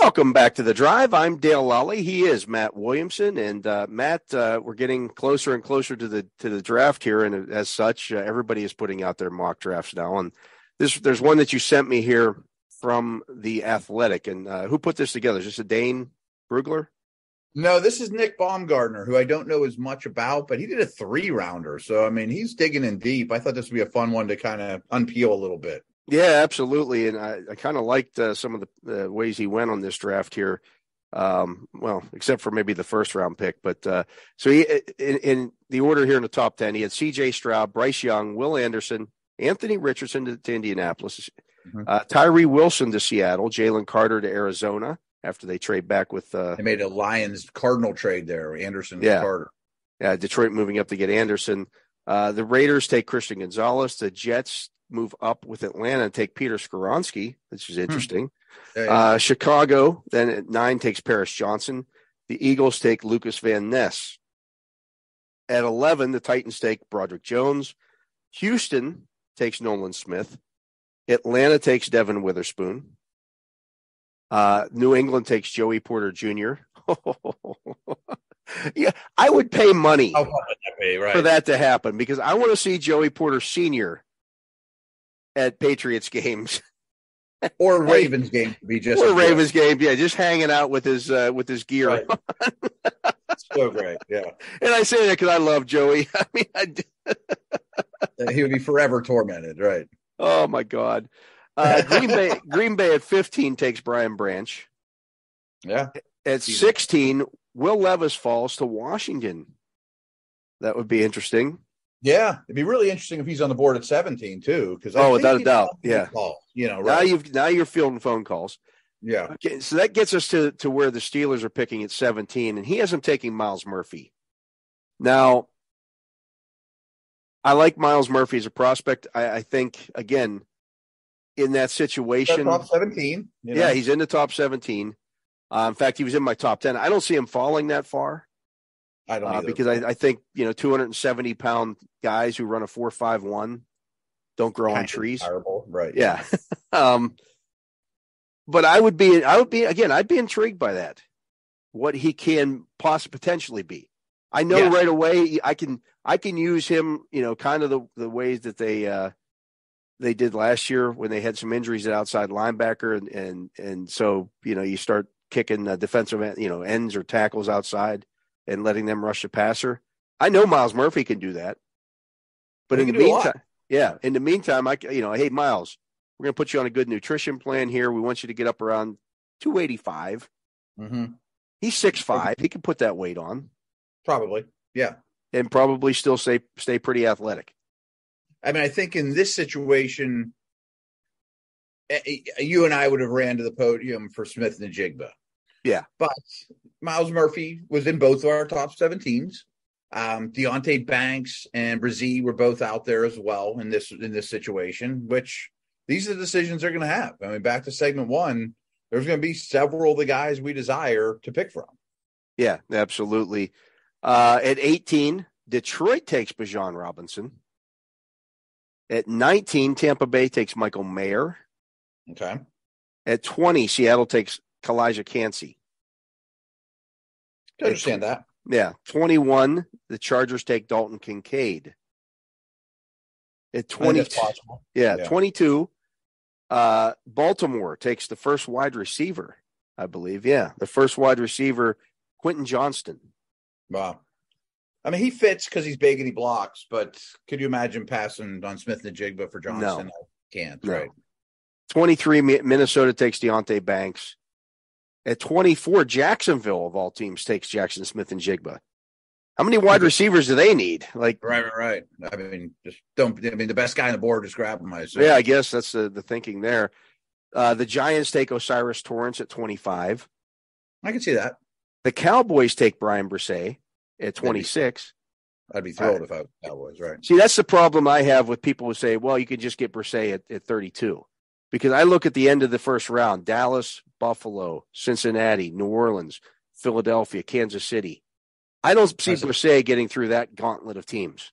Welcome back to the drive. I'm Dale Lolley. He is Matt Williamson, and uh, Matt, uh, we're getting closer and closer to the to the draft here, and as such, uh, everybody is putting out their mock drafts now. And this, there's one that you sent me here from the Athletic, and uh, who put this together? Is this a Dane Brugler? No, this is Nick Baumgardner, who I don't know as much about, but he did a three rounder. So I mean, he's digging in deep. I thought this would be a fun one to kind of unpeel a little bit. Yeah, absolutely. And I, I kind of liked uh, some of the uh, ways he went on this draft here. Um, well, except for maybe the first round pick. But uh, so he, in, in, the order here in the top 10, he had CJ Stroud, Bryce Young, Will Anderson, Anthony Richardson to, to Indianapolis, mm-hmm. Uh, Tyree Wilson to Seattle, Jalen Carter to Arizona after they trade back with. Uh, they made a Lions Cardinal trade there, Anderson yeah. Carter. Yeah, Detroit moving up to get Anderson. Uh, the Raiders take Christian Gonzalez. The Jets move up with Atlanta and take Peter Skoronski, which is hmm. interesting. Hmm. Uh, Chicago then at nine takes Paris Johnson. The Eagles take Lucas Van Ness. At 11, the Titans take Broderick Jones. Houston takes Nolan Smith. Atlanta takes Devon Witherspoon. Uh, New England takes Joey Porter Jr. yeah, I would pay money right? for that to happen because I want to see Joey Porter Sr at Patriots games. or Ravens game to be just or Ravens game, yeah, just hanging out with his uh, with his gear. Right. so great, yeah. And I say that because I love Joey. I mean, I he would be forever tormented, right? Oh my God! Uh, Green Bay, Green Bay at fifteen takes Brian Branch. Yeah. At sixteen, Will Levis falls to Washington. That would be interesting. Yeah, it'd be really interesting if he's on the board at 17 too. Because oh, without a doubt, yeah. Call, you know, right? now you've now you're fielding phone calls. Yeah. Okay, so that gets us to to where the Steelers are picking at 17, and he has them taking Myles Murphy. Now, I like Myles Murphy as a prospect. I, I think again in that situation, top 17. You know? Yeah, he's in the top 17. Uh, in fact, he was in my top 10. I don't see him falling that far. I don't uh, because I, I, think you know 270 pound guys who run a four five one don't grow kind on trees. Terrible. Right. Yeah. um, but I would be I would be again I'd be intrigued by that. What he can possibly potentially be. I know yeah. right away I can I can use him, you know, kind of the, the ways that they uh they did last year when they had some injuries at outside linebacker and and and so, you know, you start kicking uh, defensive you know ends or tackles outside and letting them rush the passer. I know Myles Murphy can do that. But in the meantime, yeah, in the meantime, I you know, hey Myles, we're going to put you on a good nutrition plan here. We want you to get up around 285. Mm-hmm. He's six five. He can put that weight on. Probably, yeah, and probably still stay stay pretty athletic. I mean, I think in this situation, eh, eh, you and I would have ran to the podium for Smith-Njigba. Yeah. But Myles Murphy was in both of our top 17s. Um, Deonte Banks and Bresee were both out there as well in this in this situation, which these are the decisions they're going to have. I mean, back to segment one, there's going to be several of the guys we desire to pick from. Yeah, absolutely. Uh, at 18, Detroit takes Bijan Robinson. At 19, Tampa Bay takes Michael Mayer. Okay. At 20, Seattle takes Calijah Kancey. I understand that. Yeah. 21, the Chargers take Dalton Kincaid. At 20, yeah, yeah, 22, uh, Baltimore takes the first wide receiver. I believe. Yeah, the first wide receiver, Quentin Johnston. Wow. I mean, he fits because he's big and he blocks, but could you imagine passing on Smith-Njigba for Johnston? No. I can't, no. right? 23, Minnesota takes Deonte Banks. At 24, Jacksonville, of all teams, takes Jaxon Smith-Njigba. How many wide receivers do they need? Like right, right, right. I mean, just don't. I mean, the best guy on the board is grab him. I assume. Yeah, I guess that's the, the thinking there. Uh, the Giants take O'Cyrus Torrence at 25. I can see that. The Cowboys take Bryan Bresee at 26. I'd be thrilled if I was Cowboys, right? See, that's the problem I have with people who say, well, you can just get Bresee at, at 32. Because I look at the end of the first round Dallas, Buffalo, Cincinnati, New Orleans, Philadelphia, Kansas City. I don't see Bresee getting through that gauntlet of teams.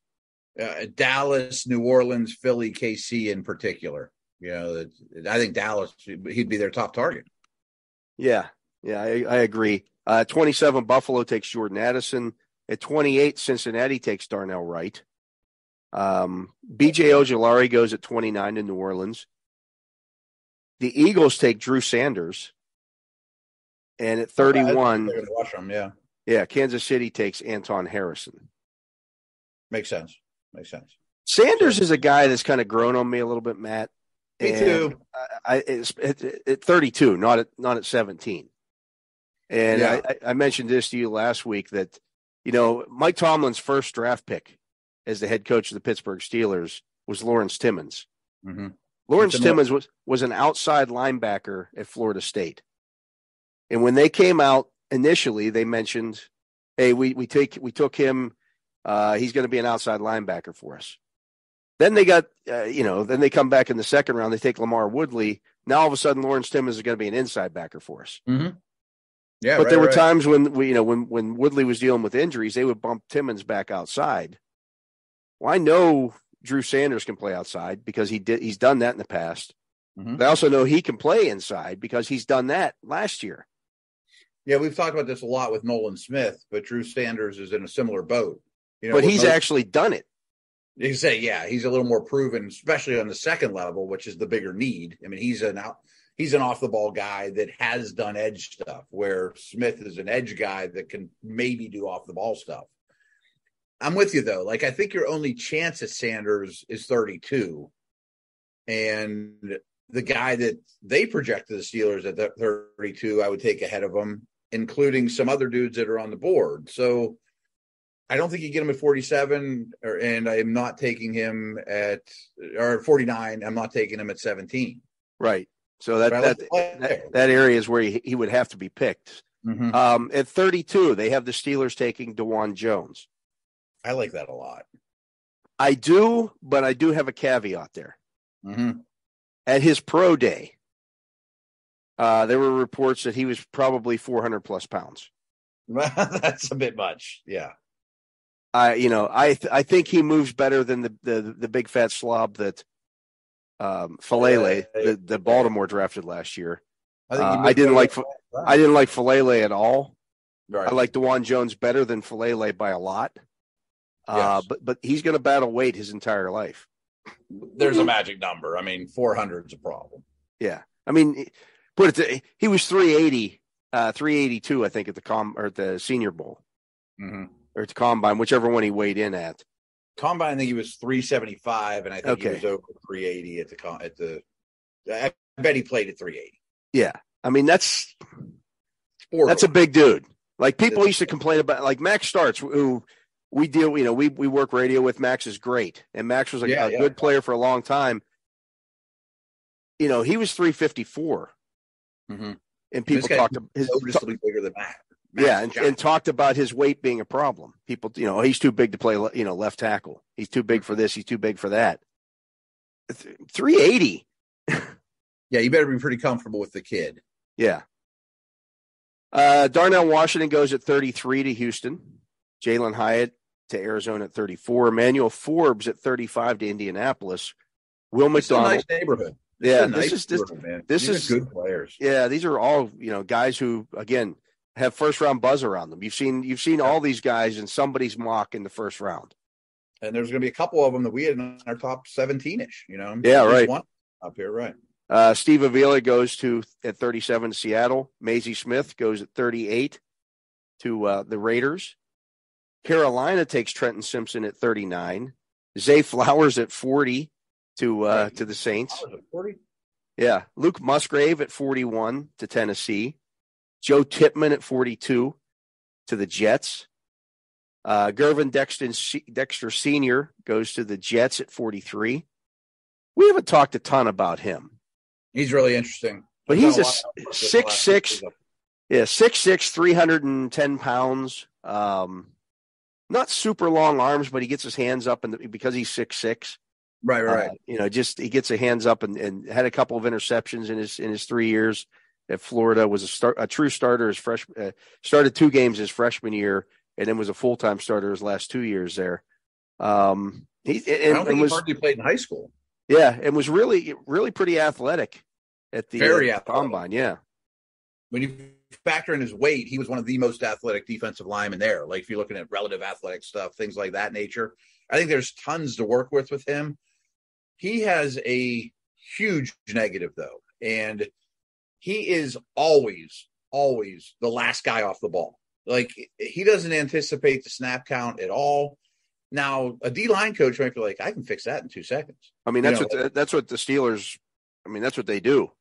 Uh, Dallas, New Orleans, Philly, KC in particular. You know, I think Dallas he'd be their top target. Yeah, yeah, I, I agree. Uh, Twenty-seven, Buffalo takes Jordan Addison. At twenty-eight, Cincinnati takes Darnell Wright. Um, B.J. Ojulari goes at twenty-nine to New Orleans. The Eagles take Drew Sanders, and at thirty-one, watch them, yeah. Yeah, Kansas City takes Anton Harrison. Makes sense. Makes sense. Sanders is a guy that's kind of grown on me a little bit, Matt. Me too. I, I it's, at, at 32, not at not at 17. And yeah. I, I mentioned this to you last week that you know Mike Tomlin's first draft pick as the head coach of the Pittsburgh Steelers was Lawrence Timmons. Mm-hmm. Lawrence Timmons was was an outside linebacker at Florida State, and when they came out initially they mentioned, "Hey, we we take we took him. Uh, he's going to be an outside linebacker for us." Then they got, uh, you know, then they come back in the second round. They take LaMarr Woodley. Now all of a sudden, Lawrence Timmons is going to be an inside backer for us. Mm-hmm. Yeah, but right, there were right. times when we, you know, when when Woodley was dealing with injuries, they would bump Timmons back outside. Well, I know Drew Sanders can play outside because he did. He's done that in the past. Mm-hmm. But I also know he can play inside because he's done that last year. Yeah, we've talked about this a lot with Nolan Smith, but Drew Sanders is in a similar boat. You know, but he's most, actually done it. You say, yeah, he's a little more proven, especially on the second level, which is the bigger need. I mean, he's an out, he's an off the ball guy that has done edge stuff, where Smith is an edge guy that can maybe do off the ball stuff. I'm with you though. Like, I think your only chance at Sanders is 32, and the guy that they projected the Steelers at 32, I would take ahead of him including some other dudes that are on the board. So I don't think you get him at 47, or, and I am not taking him at or 49. I'm not taking him at 17. Right. So that that, that, that area is where he, he would have to be picked. Mm-hmm. Um, at 32, they have the Steelers taking Dawand Jones. I like that a lot. I do, but I do have a caveat there. Mm-hmm. At his pro day, uh, there were reports that he was probably 400 plus pounds. That's a bit much. Yeah. I, you know, I, th- I think he moves better than the, the, the big fat slob that, um, Faalele, the, the Baltimore drafted last year. I, uh, I didn't like. I didn't like Faalele at all. Right. I like Dawand Jones better than Faalele by a lot. Uh, yes. but, but he's going to battle weight his entire life. There's a magic number. I mean, 400 is a problem. Yeah. I mean, put it to, he was 380, uh, 382, I think, at the com or at the Senior Bowl mm-hmm. or at the combine, whichever one he weighed in at. Combine, I think he was 375, and I think okay. he was over 380 at the at the. I bet he played at 380. Yeah, I mean that's that's a big dude. Like people used to complain about, like Max Starks, who we deal, you know, we we work radio with. Max is great, and Max was a, yeah, a yeah. good player for a long time. You know, he was 354 Mm-hmm. And people talked about his noticeably bigger than Matt. yeah, and, and, talked about his weight being a problem. People, you know, he's too big to play, you know, left tackle. He's too big for this. He's too big for that. Three eighty. yeah, you better be pretty comfortable with the kid. Yeah. Uh, Darnell Washington goes at 33 to Houston. Jalin Hyatt to Arizona at 34. Emmanuel Forbes at 35 to Indianapolis. Will McDonald. nice neighborhood yeah, this is this, this is good players. Yeah, these are all you know guys who again have first round buzz around them. You've seen you've seen all these guys in somebody's mock in the first round. And there's going to be a couple of them that we had in our top 17 ish. You know, yeah, right. One up here, right? Uh, Steve Avila goes to at 37 to Seattle. Mazi Smith goes at 38 to uh, the Raiders. Carolina takes Trenton Simpson at 39. Zay Flowers at 40 to uh, to the Saints. 40? Yeah, Luke Musgrave at 41 to Tennessee. Joe Tippmann at 42 to the Jets. Uh, Gervon Dexter, Dexter Sr. goes to the Jets at 43. We haven't talked a ton about him. He's really interesting. But he's a six six, yeah, six six, three hundred and ten pounds. Um, not super long arms, but he gets his hands up, and because he's six six, right, right, uh, you know, just he gets his hands up and, and had a couple of interceptions in his in his three years at Florida. Was a start a true starter his fresh Uh, started two games his freshman year, and then was a full time starter his last two years there. Um, he and, I don't think was, he hardly played in high school. Yeah, and was really really pretty athletic at the very uh, combine. Yeah, when you factor in his weight, he was one of the most athletic defensive linemen there. Like if you're looking at relative athletic stuff, things like that nature, I think there's tons to work with with him. He has a huge negative though, and he is always always the last guy off the ball. Like he doesn't anticipate the snap count at all. Now, a D line coach might be like, I can fix that in two seconds. I mean, that's you know, what the, that's what the Steelers. I mean, that's what they do.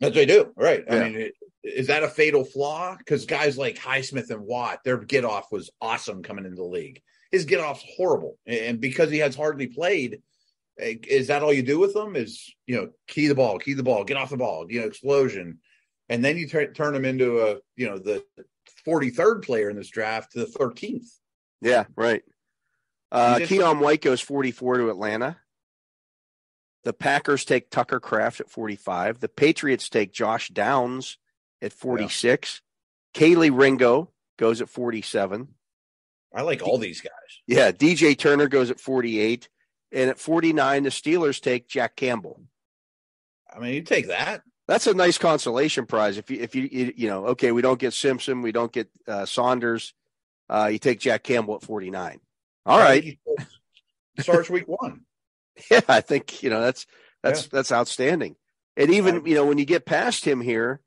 That's what they do, right? Yeah. I mean, it, is that a fatal flaw? Because guys like Highsmith and Watt, their get off was awesome coming into the league. His get off's horrible, and because he has hardly played, is that all you do with them? Is you know, key the ball, key the ball, get off the ball, you know, explosion, and then you t- turn him into a you know the 43rd player in this draft to the 13th. Yeah, right. Uh, Keion White goes 44 to Atlanta. The Packers take Tucker Kraft at 45. The Patriots take Josh Downs at 46. Yeah. Kelee Ringo goes at 47. I like all these guys. Yeah. DJ Turner goes at 48. And at 49, the Steelers take Jack Campbell. I mean, you take that. That's a nice consolation prize. If you, if you, you know, okay, we don't get Simpson, we don't get uh, Saunders. Uh, you take Jack Campbell at 49. All right. Starts week one. yeah, I think you know that's that's yeah. that's outstanding. And even you know when you get past him here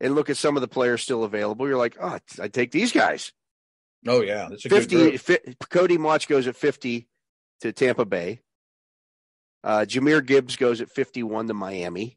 and look at some of the players still available, you're like, oh, I take these guys. Oh yeah, that's fifty. Cody Mauch goes at fifty to Tampa Bay. Uh, Jahmyr Gibbs goes at fifty-one to Miami.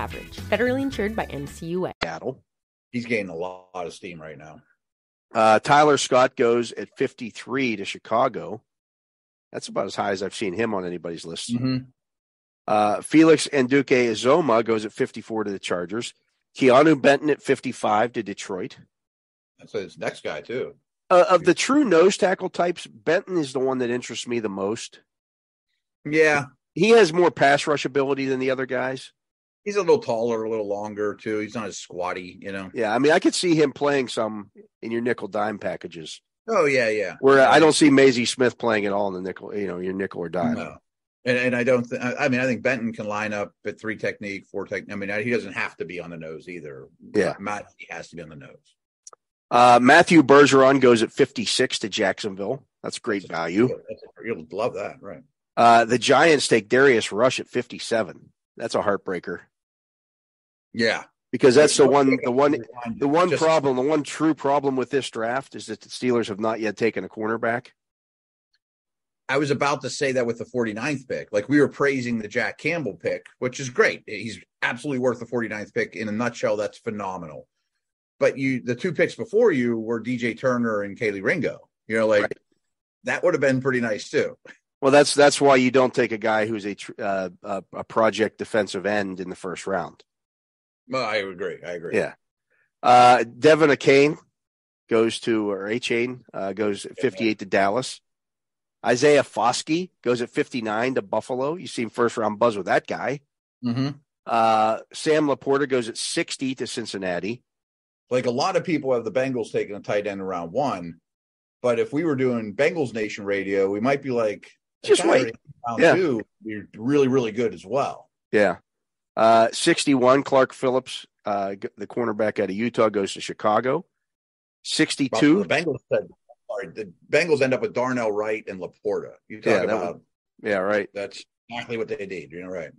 average. Federally insured by NCUA. Seattle. He's gaining a lot of steam right now. Uh, Tyler Scott goes at 53 to Chicago. That's about as high as I've seen him on anybody's list. Mm-hmm. Uh, Felix Anudike-Uzomah goes at 54 to the Chargers. Keanu Benton at 55 to Detroit. That's his next guy, too. Uh, of the true nose tackle types, Benton is the one that interests me the most. Yeah. He has more pass rush ability than the other guys. He's a little taller, a little longer too. He's not as squatty, you know. Yeah, I mean, I could see him playing some in your nickel dime packages. Oh yeah, yeah. Where yeah. I don't see Mazi Smith playing at all in the nickel, you know, your nickel or dime. No. And, and I don't. Th- I mean, I think Benton can line up at three technique, four technique. I mean, he doesn't have to be on the nose either. Yeah, Matt, he has to be on the nose. Uh, Matthew Bergeron goes at 56 to Jacksonville. That's great That's value. You'll love that, right? Uh, the Giants take Darius Rush at 57. That's a heartbreaker. Yeah. Because that's the one, the one, the one Just, problem, the one true problem with this draft is that the Steelers have not yet taken a cornerback. I was about to say that with the 49th pick. Like we were praising the Jack Campbell pick, which is great. He's absolutely worth the 49th pick. In a nutshell, that's phenomenal. But you, the two picks before you were DJ Turner and Kelee Ringo. You know, like right. that would have been pretty nice too. Well, that's that's why you don't take a guy who's a uh, a project defensive end in the first round. Well, I agree. I agree. Yeah. Uh, De'Von Achane goes to, or Achane uh, goes at 58 to Dallas. Isaiah Foskey goes at 59 to Buffalo. You seen first round buzz with that guy. Mm-hmm. Uh, Sam Laporta goes at 60 to Cincinnati. Like a lot of people have the Bengals taking a tight end in round one, but if we were doing Bengals Nation radio, we might be like, just wait. Round yeah. two, you're really, really good as well. Yeah. Uh, 61, Clark Phillips, uh, the cornerback out of Utah, goes to Chicago. 62. Well, the Bengals said, sorry, the Bengals end up with Darnell Wright and Laporta. You talk yeah, about. Would, yeah, right. That's exactly what they did. You know, right.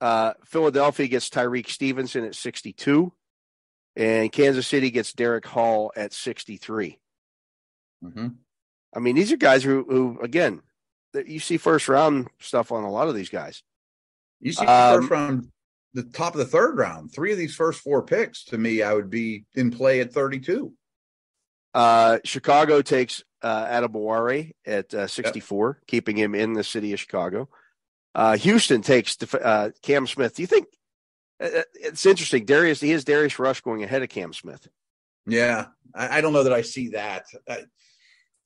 Uh, Philadelphia gets Tyrique Stevenson at 62, and Kansas City gets Derick Hall at 63. Mm-hmm. I mean, these are guys who, who, again, you see first round stuff on a lot of these guys. You see um, first round, the top of the third round. Three of these first four picks, to me, I would be in play at 32. Uh, Chicago takes uh, at uh, 64, yep. keeping him in the city of Chicago. Uh, Houston takes uh, Cam Smith. Do you think uh, uh, it's interesting? Darius, he has Darius Rush going ahead of Cam Smith. Yeah, I, I don't know that I see that. I,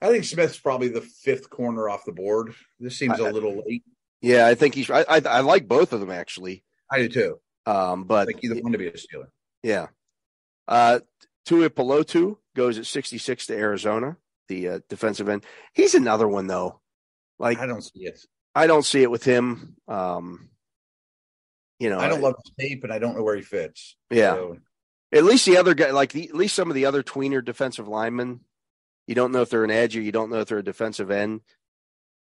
I, think Smith's probably the fifth corner off the board. This seems a little late. Yeah, I think he's. I, I, I like both of them actually. I do too. Um, but I think either one to be a Steeler. Yeah. Uh, Tuipulotu goes at 66 to Arizona, the uh, defensive end. He's another one though. Like I don't see it. I don't see it with him. Um, you know, I don't love his tape, and I don't know where he fits. Yeah. So. At least the other guy, like the, at least some of the other tweener defensive linemen, you don't know if they're an edge or you don't know if they're a defensive end.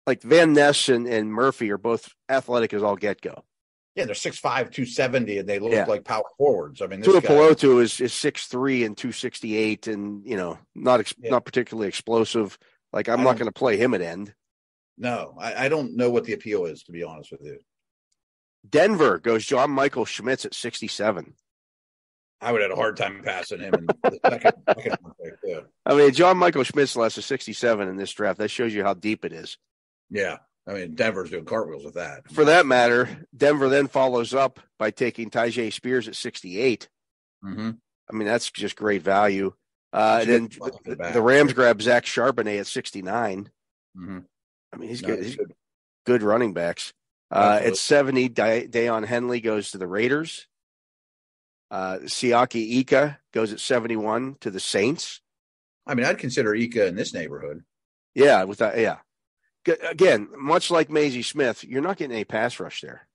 Like Van Ness and, and Murphy are both athletic as all get go. Yeah, they're 6'5", 270, and they look yeah. like power forwards. I mean, Tuipulotu is is six three and two sixty eight, and you know, not ex- yeah. not particularly explosive. Like I'm not going to play him at end. No, I, I, don't know what the appeal is, to be honest with you. Denver goes John Michael Schmitz at 67. I would have had a hard time passing him in the second, second yeah. I mean, John Michael Schmitz last a 67 in this draft. That shows you how deep it is. Yeah. I mean, Denver's doing cartwheels with that. For that matter, Denver then follows up by taking Tyjae Spears at 68. Mm-hmm. I mean, that's just great value. Uh, and then the, the, Rams grab Zach Charbonnet at 69. Mm-hmm. I mean, he's no, good. He's good. good running backs. Uh, at 70, Daiyan Henley goes to the Raiders. Uh, Siaki Ika goes at 71 to the Saints. I mean, I'd consider Ika in this neighborhood. Yeah, with that, yeah. Again, much like Mazi Smith, you're not getting any pass rush there.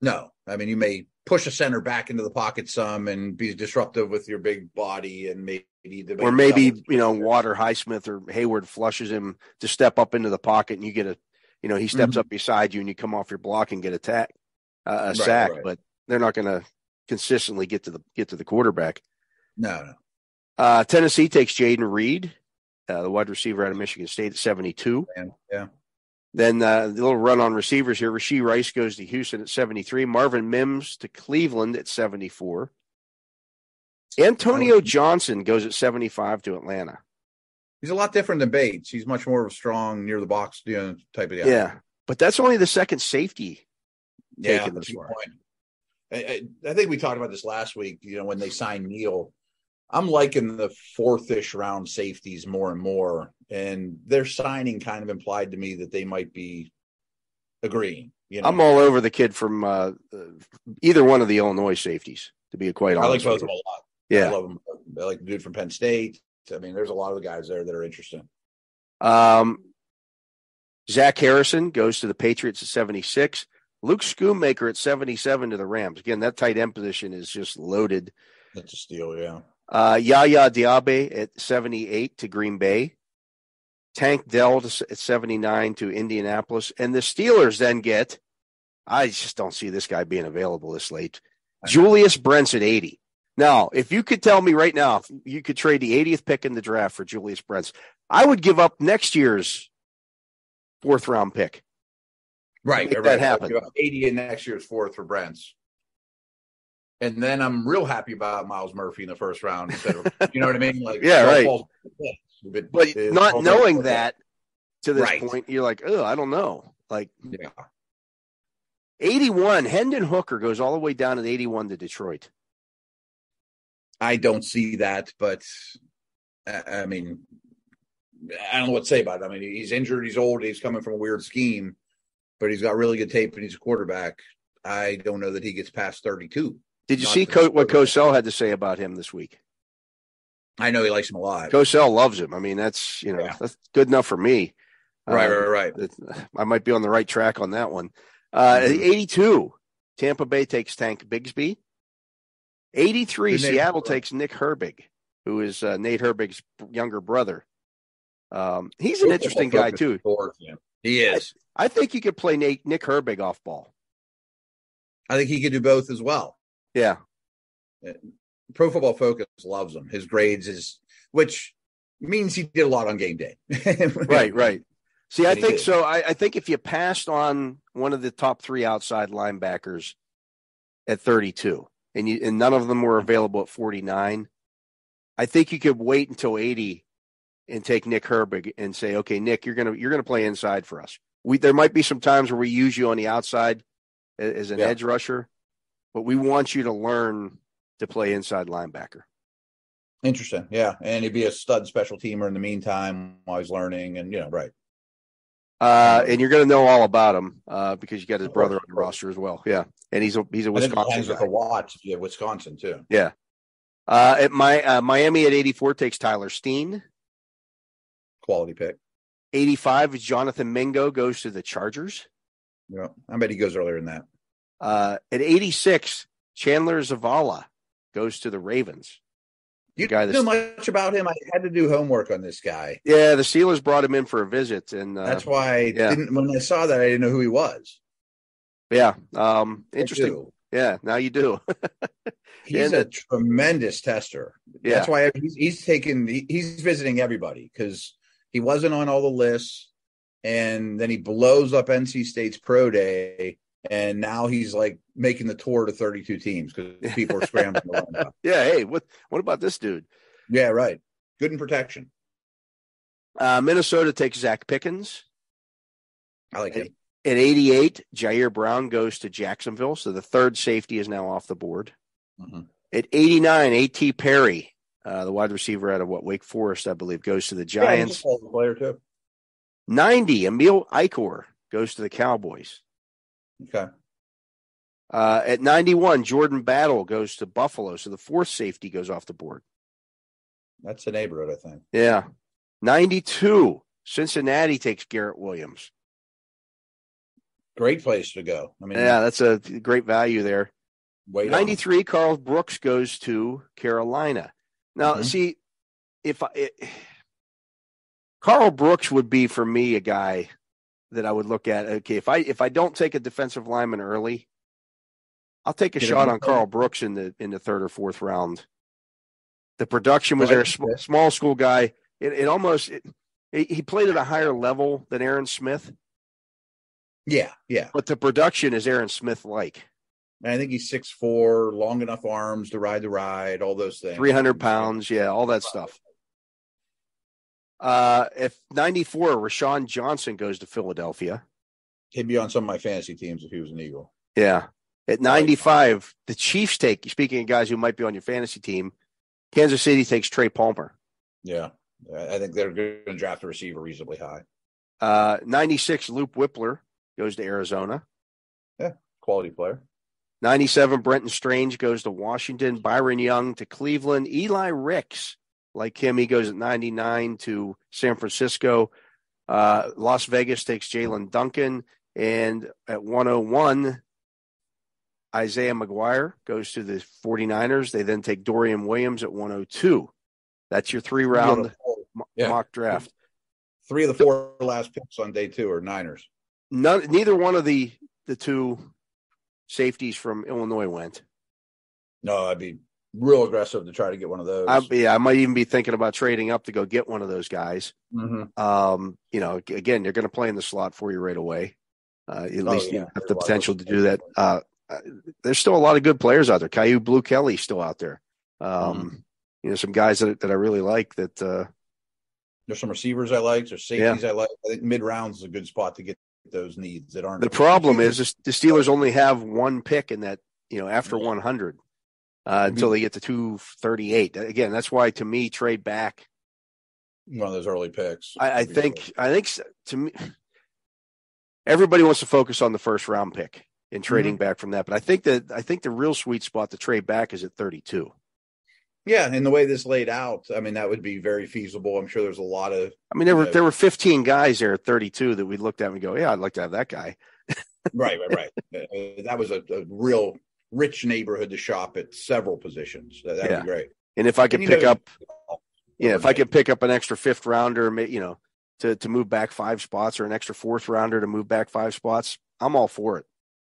No, I mean, you may push a center back into the pocket some and be disruptive with your big body and maybe the or maybe you know Water Highsmith or Heyward flushes him to step up into the pocket and you get a you know he steps mm-hmm. up beside you and you come off your block and get attack uh, a right, sack, right. but they're not going to consistently get to the get to the quarterback. No, no. Uh, Tennessee takes Jayden Reed, uh, the wide receiver out of Michigan State at seventy two. Yeah. yeah. Then uh, the little run on receivers here. Rashee Rice goes to Houston at 73. Marvin Mims to Cleveland at 74. Antonio Johnson goes at 75 to Atlanta. He's a lot different than Bates. He's much more of a strong, near the box you know, type of guy. Yeah, but that's only the second safety. Yeah, that's point. I, I, think we talked about this last week. You know, when they signed Neal, I'm liking the fourth-ish round safeties more and more, and their signing kind of implied to me that they might be agreeing. You know? I'm all over the kid from uh, either one of the Illinois safeties. To be quite honest, I like both of them a lot. Yeah, I love them. I like the dude from Penn State. I mean, there's a lot of the guys there that are interesting. Um, Zach Harrison goes to the Patriots at 76. Luke Schoonmaker at 77 to the Rams. Again, that tight end position is just loaded. That's a steal, yeah. Uh, Yaya Diaby at 78 to Green Bay. Tank Dell at 79 to Indianapolis. And the Steelers then get, I just don't see this guy being available this late. Julius Brents at 80. Now, if you could tell me right now, you could trade the 80th pick in the draft for Julius Brents, I would give up next year's fourth round pick. Right. Make right. That happen. 80 in next year's fourth for Brents. And then I'm real happy about Myles Murphy in the first round of, you know what I mean? Like, yeah, right. But, but not knowing that to this right. point, you're like, oh, I don't know. Like, yeah. 81, Hendon Hooker goes all the way down at 81 to Detroit. I don't see that, but I mean, I don't know what to say about it. I mean, he's injured, he's old, he's coming from a weird scheme, but he's got really good tape and he's a quarterback. I don't know that he gets past 32. Did you see Co- what Cosell had to say about him this week? I know he likes him a lot. Cosell loves him. I mean, that's you know yeah. that's good enough for me. Right, uh, right, right. I might be on the right track on that one. Uh, mm-hmm. 82, Tampa Bay takes Tank Bigsby. 83, Seattle takes Nick Herbig, who is uh, Nate Herbig's younger brother. Um, he's an interesting guy too. He is. I, I, think you could play Nate, Nick Herbig off ball. I think he could do both as well. Yeah. Pro Football Focus loves him. His grades is, which means he did a lot on game day. right, right. See, I think so. I, I, think if you passed on one of the top three outside linebackers at 32, and you and none of them were available at 49, I think you could wait until 80 and take Nick Herbig and say, okay, Nick, you're gonna you're gonna play inside for us. We there might be some times where we use you on the outside as, as an yeah. edge rusher, but we want you to learn to play inside linebacker. Interesting. Yeah. And he'd be a stud special teamer in the meantime while he's learning and you know, right. Uh, and you're going to know all about him uh, because you got his brother on the roster as well. Yeah, and he's a he's a Wisconsin. With a watch, yeah, Wisconsin too. Yeah. Uh, at my uh, Miami at 84 takes Tyler Steen. Quality pick. 85 is Jonathan Mingo goes to the Chargers. Yeah, I bet he goes earlier than that. Uh, at 86, Chandler Zavala goes to the Ravens. You guy know much about him. I had to do homework on this guy. Yeah, the Steelers brought him in for a visit, and uh, that's why I yeah. didn't. When I saw that, I didn't know who he was. Yeah, um, interesting. Yeah, now you do. he's and, a tremendous tester. Yeah. That's why he's, he's taking. He's visiting everybody because he wasn't on all the lists, and then he blows up NC State's pro day, and now he's like making the tour to 32 teams because people are scrambling. yeah. Hey, what what about this dude? Yeah, right. Good in protection. Uh, Minnesota takes Zacch Pickens. I like it. At 88, Ji'Ayir Brown goes to Jacksonville. So the third safety is now off the board. Mm-hmm. At 89, A.T. Perry, uh, the wide receiver out of what Wake Forest, I believe, goes to the Giants. Yeah, player too. 90, Emil Ekiyor goes to the Cowboys. Okay. Uh, at 91, Jordan Battle goes to Buffalo. So the fourth safety goes off the board. That's the neighborhood, I think. Yeah. 92, Cincinnati takes Garrett Williams. Great place to go. I mean, yeah, that's a great value there. 93, on. Karl Brooks goes to Carolina. Now, mm-hmm. see, if I, it, Karl Brooks would be for me a guy that I would look at. Okay, if I if I don't take a defensive lineman early, I'll take a Get shot on Karl Brooks in the in the third or fourth round. The production was there. Small, small school guy. It, it almost it, he played at a higher level than Aaron Smith. Yeah, yeah. But the production is Aaron Smith like. I think he's six four, long enough arms to ride the ride, all those things. Three hundred pounds, yeah, all that stuff. Uh, if 94, Roschon Johnson goes to Philadelphia. He'd be on some of my fantasy teams if he was an Eagle. Yeah. At 95, the Chiefs take, speaking of guys who might be on your fantasy team, Kansas City takes Trey Palmer. Yeah. I think they're going to draft a receiver reasonably high. Uh, 96, Luke Wypler goes to Arizona. Yeah. Quality player. 97, Brenton Strange goes to Washington. Byron Young to Cleveland. Eli Ricks like him. He goes at 99 to San Francisco. Uh, Las Vegas takes Jaelyn Duncan. And at 101, Isaiah McGuire goes to the 49ers. They then take Dorian Williams at 102. That's your three round yeah. mock draft. Three of the four last picks on day two are Niners. None, neither one of the the two safeties from Illinois went. No, I'd be real aggressive to try to get one of those. I, yeah, I might even be thinking about trading up to go get one of those guys. Mm-hmm. Um, you know, again, they're going to play in the slot for you right away. Uh, at oh, least yeah. you have the potential to do that. Uh, uh, there's still a lot of good players out there. Kyu Blue Kelly still out there. Um, mm-hmm. You know, some guys that that I really like. That uh, there's some receivers I like. There's safeties yeah. I like. I think mid rounds is a good spot to get those needs that aren't. The problem is the Steelers only have one pick in that. You know, after 100 uh, mm-hmm. until they get to 238. Again, that's why to me, trade back. One of those early picks. I, I think, I think to me, everybody wants to focus on the first round pick. in trading mm-hmm. back from that. But I think that I think the real sweet spot to trade back is at 32. Yeah, and the way this laid out, I mean, that would be very feasible. I'm sure there's a lot of. I mean, there were know, there were 15 guys there at 32 that we looked at and go, yeah, I'd like to have that guy. right, right, right. That was a, a, real rich neighborhood to shop at several positions. That, would yeah. be great. And if I could and, pick know, up, yeah, if I could pick up an extra fifth rounder, you know, to to move back five spots, or an extra fourth rounder to move back five spots, I'm all for it.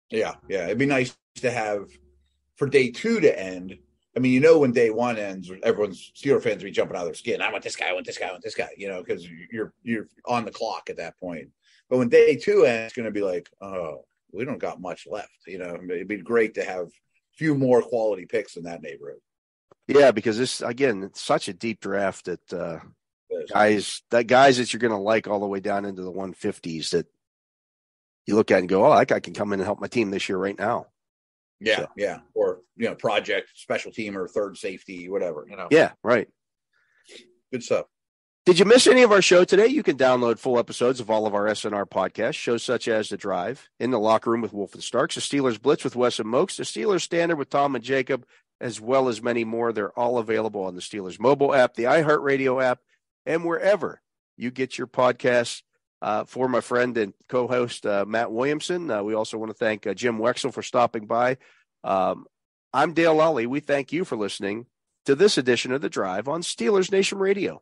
Yeah, yeah, it'd be nice to have for day two to end I mean, you know, when day one ends, everyone's Steeler fans will be jumping out of their skin. I want this guy, I want this guy, I want this guy, you know, because you're you're on the clock at that point. But when day two ends, it's going to be like, oh, we don't got much left. You know, it'd be great to have a few more quality picks in that neighborhood. Yeah, because this again, it's such a deep draft that uh, guys that guys that you're going to like all the way down into the 150s that you look at and go, oh, that guy can come in and help my team this year right now. Yeah, so. yeah, or you know, project, special team, or third safety, whatever. You know. Yeah, right. Good stuff. Did you miss any of our show today? You can download full episodes of all of our SNR podcasts, shows such as The Drive, In the Locker Room with Wolf and Starks, The Steelers Blitz with Wes and Mokes, The Steelers Standard with Tom and Jacob, as well as many more. They're all available on the Steelers mobile app, the iHeartRadio app, and wherever you get your podcasts. Uh, for my friend and co-host uh, Matt Williamson, uh, we also want to thank uh, Jim Wexell for stopping by. Um, I'm Dale Lolley. We thank you for listening to this edition of The Drive on Steelers Nation Radio.